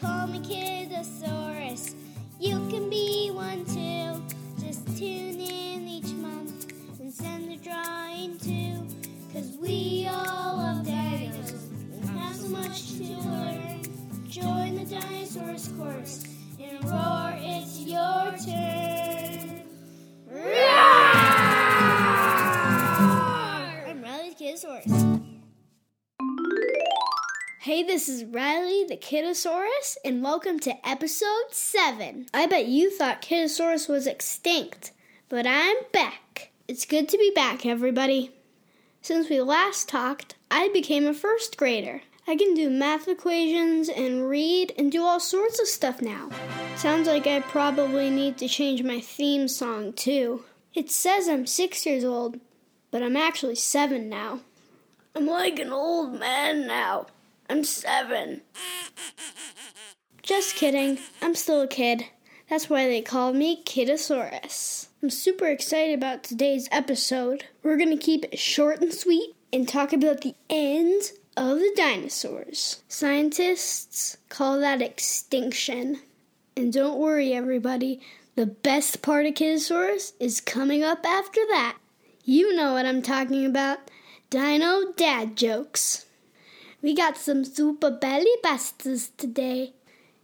call me Kidosaurus. You can be one too. Just tune in each month and send a drawing too. Cause we all love dinos and have so much to learn. Join the dinosaurs course and roar, it's your turn. Hey, this is Riley the Kidosaurus, and welcome to episode 7. I bet you thought Kidosaurus was extinct, but I'm back. It's good to be back, everybody. Since we last talked, I became a first grader. I can do math equations and read and do all sorts of stuff now. Sounds like I probably need to change my theme song too. It says I'm six years old, but I'm actually seven now. I'm like an old man now. I'm seven. Just kidding. I'm still a kid. That's why they call me Kidosaurus. I'm super excited about today's episode. We're going to keep it short and sweet and talk about the end of the dinosaurs. Scientists call that extinction. And don't worry, everybody, the best part of Kidosaurus is coming up after that. You know what I'm talking about Dino Dad jokes. We got some super belly busters today.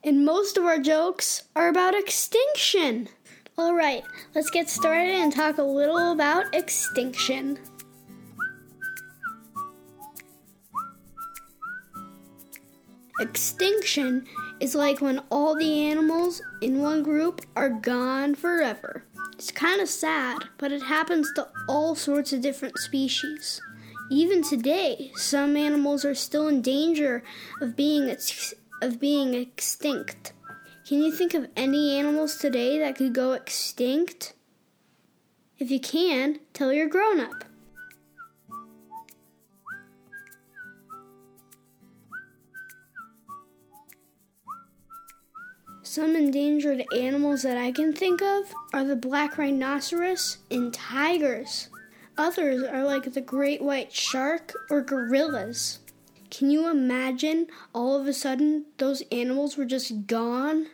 And most of our jokes are about extinction. All right, let's get started and talk a little about extinction. Extinction is like when all the animals in one group are gone forever. It's kind of sad, but it happens to all sorts of different species. Even today, some animals are still in danger of being ex- of being extinct. Can you think of any animals today that could go extinct? If you can, tell your grown up. Some endangered animals that I can think of are the black rhinoceros and tigers. Others are like the great white shark or gorillas. Can you imagine all of a sudden those animals were just gone?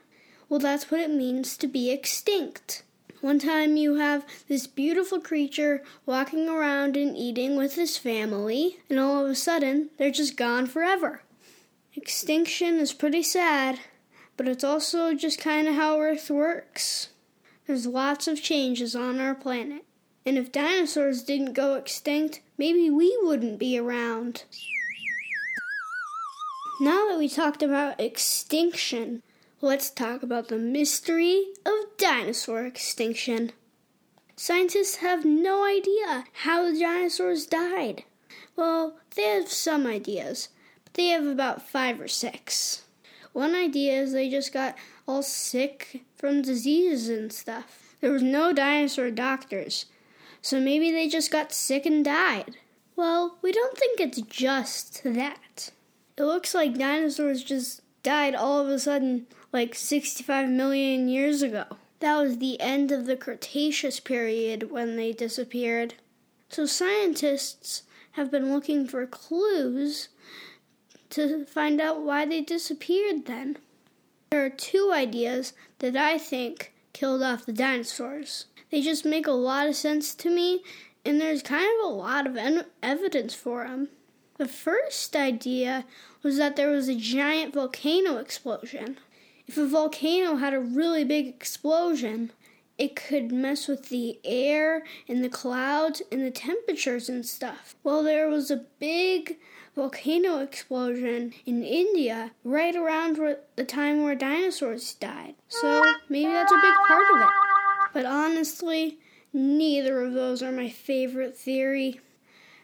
Well, that's what it means to be extinct. One time you have this beautiful creature walking around and eating with his family, and all of a sudden they're just gone forever. Extinction is pretty sad, but it's also just kind of how Earth works. There's lots of changes on our planet. And if dinosaurs didn't go extinct, maybe we wouldn't be around. Now that we talked about extinction, let's talk about the mystery of dinosaur extinction. Scientists have no idea how the dinosaurs died. Well, they have some ideas, but they have about five or six. One idea is they just got all sick from diseases and stuff. There was no dinosaur doctors, so maybe they just got sick and died. Well, we don't think it's just that. It looks like dinosaurs just died all of a sudden like 65 million years ago. That was the end of the Cretaceous period when they disappeared. So scientists have been looking for clues to find out why they disappeared then. There are two ideas that I think killed off the dinosaurs. They just make a lot of sense to me, and there's kind of a lot of en- evidence for them. The first idea was that there was a giant volcano explosion. If a volcano had a really big explosion, it could mess with the air and the clouds and the temperatures and stuff. Well, there was a big volcano explosion in India right around the time where dinosaurs died. So maybe that's a big part of it. But honestly, neither of those are my favorite theory.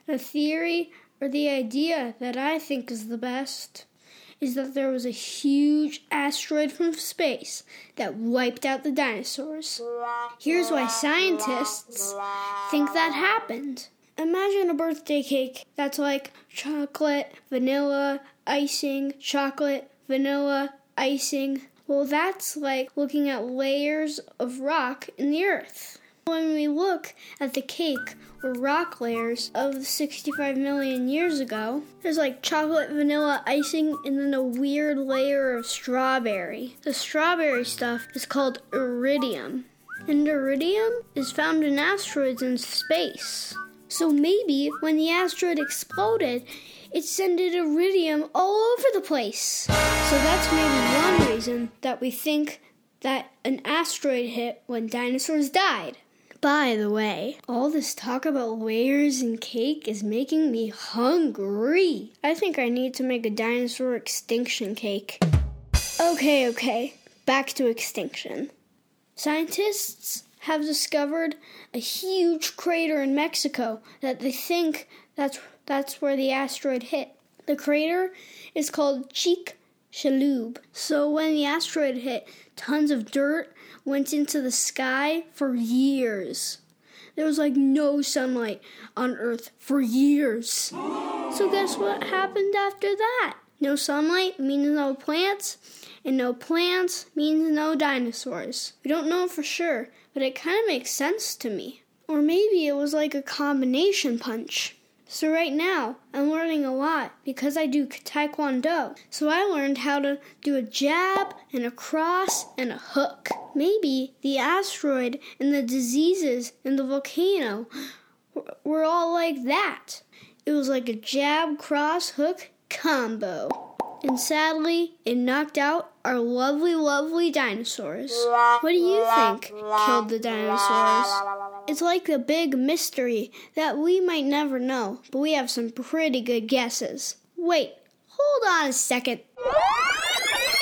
The theory or the idea that I think is the best is that there was a huge asteroid from space that wiped out the dinosaurs. Here's why scientists think that happened. Imagine a birthday cake that's like chocolate, vanilla, icing, chocolate, vanilla, icing. Well, that's like looking at layers of rock in the earth. When we look at the cake or rock layers of 65 million years ago, there's like chocolate vanilla icing and then a weird layer of strawberry. The strawberry stuff is called iridium. And iridium is found in asteroids in space. So maybe when the asteroid exploded, it sent iridium all over the place. So that's maybe one reason that we think that an asteroid hit when dinosaurs died. By the way, all this talk about layers and cake is making me hungry. I think I need to make a dinosaur extinction cake. Okay, okay, back to extinction. Scientists have discovered a huge crater in Mexico that they think that's that's where the asteroid hit. The crater is called Chicxulub. So when the asteroid hit, tons of dirt went into the sky for years. There was like no sunlight on Earth for years. So guess what happened after that? No sunlight means no plants, and no plants means no dinosaurs. We don't know for sure, but it kind of makes sense to me. Or maybe it was like a combination punch. So right now, I'm learning a lot because I do taekwondo. So I learned how to do a jab and a cross and a hook. Maybe the asteroid and the diseases and the volcano were all like that. It was like a jab, cross, hook combo. And sadly, it knocked out our lovely, lovely dinosaurs. What do you think killed the dinosaurs? It's like a big mystery that we might never know, but we have some pretty good guesses. Wait, hold on a second.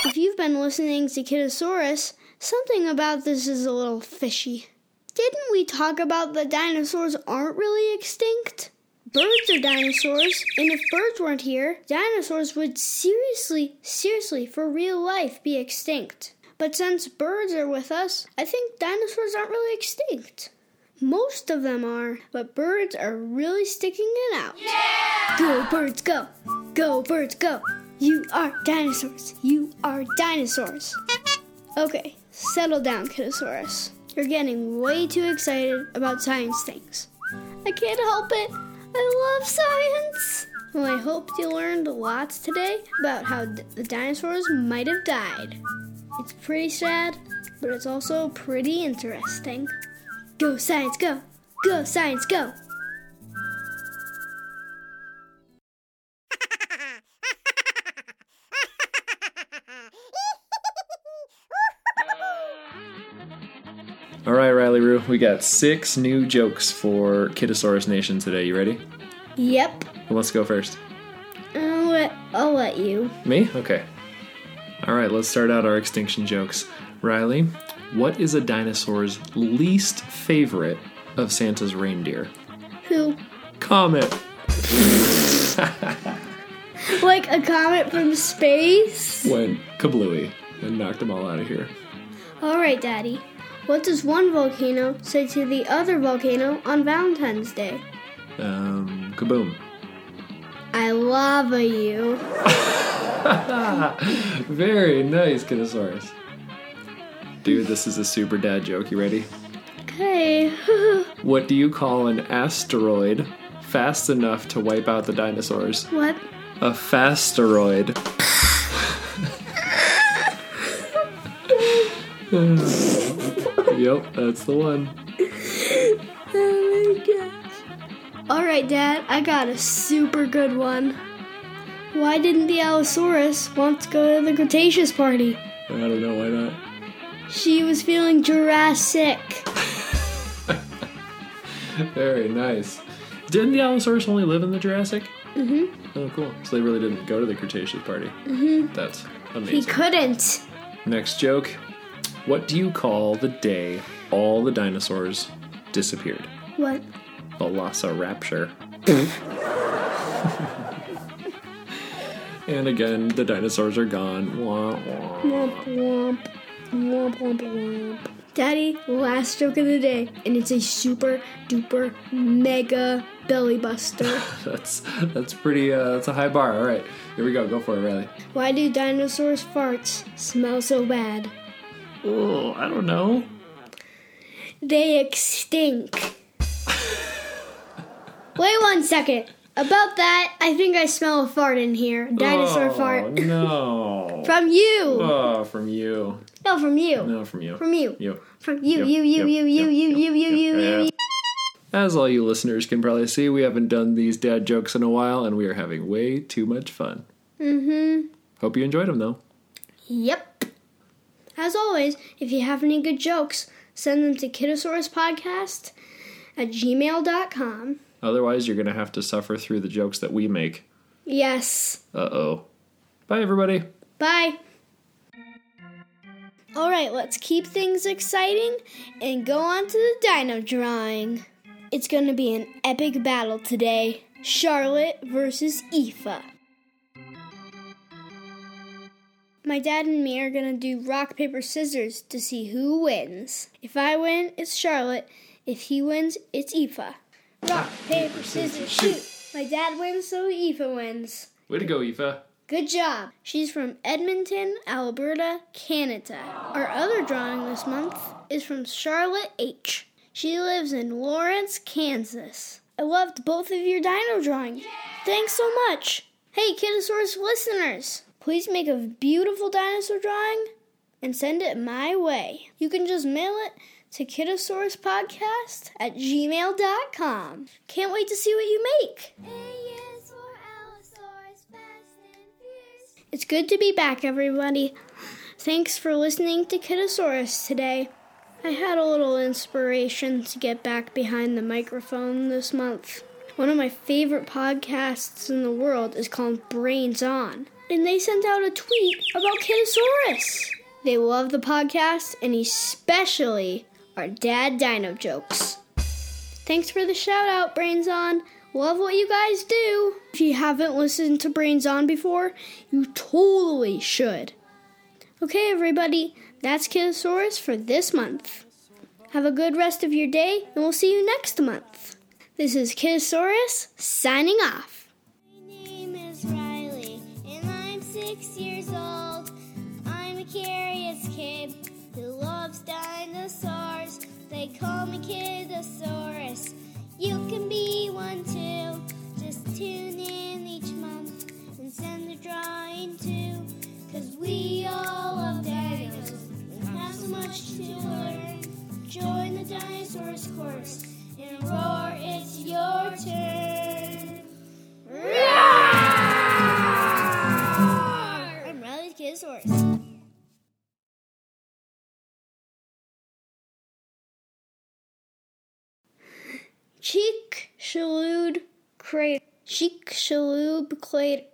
If you've been listening to Kidosaurus, something about this is a little fishy. Didn't we talk about the dinosaurs aren't really extinct? Birds are dinosaurs, and if birds weren't here, dinosaurs would seriously, seriously, for real life, be extinct. But since birds are with us, I think dinosaurs aren't really extinct. Most of them are, but birds are really sticking it out. Yeah! Go, birds, go! Go, birds, go! You are dinosaurs! You are dinosaurs! Okay, settle down, Kidosaurus. You're getting way too excited about science things. I can't help it. I love science. Well, I hope you learned lots today about how d- the dinosaurs might have died. It's pretty sad, but it's also pretty interesting. Go, science, go! Go, science, go! All right, Riley Roo, we got six new jokes for Kidosaurus Nation today. You ready? Yep. Well, let's go first. Mm, I'll let, I'll let you. Me? Okay. All right, let's start out our extinction jokes. Riley, what is a dinosaur's least favorite of Santa's reindeer? Who? Comet. Like a comet from space? Went kablooey and knocked them all out of here. Alright, Daddy. What does one volcano say to the other volcano on Valentine's Day? Um, kaboom. I lava you. Very nice, Kidosaurus. Dude, this is a super dad joke. You ready? Okay. What do you call an asteroid fast enough to wipe out the dinosaurs? what? A fasteroid. yep, that's the one. Oh my gosh. Alright, Dad, I got a super good one. Why didn't the Allosaurus want to go to the Cretaceous party? I don't know why not. She was feeling Jurassic. Very nice. Didn't the Allosaurus only live in the Jurassic? Mm-hmm. Oh, cool. So they really didn't go to the Cretaceous party. Mm-hmm. That's amazing. He couldn't. Next joke. What do you call the day all the dinosaurs disappeared? What? Velociraptor. and again, the dinosaurs are gone. Wah, wah. Womp womp. Womp womp womp. Daddy, last joke of the day, and it's a super duper mega belly buster. That's that's pretty. Uh, that's a high bar. All right, here we go. Go for it, Riley. Why do dinosaurs' farts smell so bad? Oh, I don't know. they extinct. Wait one second. About that, I think I smell a fart in here. Dinosaur oh, fart. No. From you. Oh, from you. No, from you. No, from you. From you. You. From you, you, you, you, you, you, you, you, you, you. As all you listeners can probably see, we haven't done these dad jokes in a while, and we are having way too much fun. Mm-hmm. Hope you enjoyed them, though. Yep. As always, if you have any good jokes, send them to kidosauruspodcast at gmail.com. Otherwise, you're going to have to suffer through the jokes that we make. Yes. Uh oh. Bye, everybody. Bye. All right, let's keep things exciting and go on to the dino drawing. It's going to be an epic battle today Charlotte versus Aoife. My dad and me are going to do rock, paper, scissors to see who wins. If I win, it's Charlotte. If he wins, it's Aoife. Rock, paper, scissors, shoot. My dad wins, so Aoife wins. Way to go, Aoife. Good job. She's from Edmonton, Alberta, Canada. Our other drawing this month is from Charlotte H. She lives in Lawrence, Kansas. I loved both of your dino drawings. Thanks so much. Hey, Kidosaurus listeners, please make a beautiful dinosaur drawing and send it my way. You can just mail it to kidosauruspodcast at gmail.com. Can't wait to see what you make. It's good to be back, everybody. Thanks for listening to Kidosaurus today. I had a little inspiration to get back behind the microphone this month. One of my favorite podcasts in the world is called Brains On, and they sent out a tweet about Kidosaurus. They love the podcast, and especially our dad dino jokes. Thanks for the shout out, Brains On. Love what you guys do. If you haven't listened to Brains On before, you totally should. Okay, everybody, that's Kidosaurus for this month. Have a good rest of your day, and we'll see you next month. This is Kidosaurus signing off. My name is Riley, and I'm six years old. I'm a curious kid who loves dinosaurs. They call me Kidosaurus. You can be one too. Just tune in each month and send a drawing too. Cause we all love dinos and have so much to learn. Join the dinosaurs Crate. Chicxulub Clade.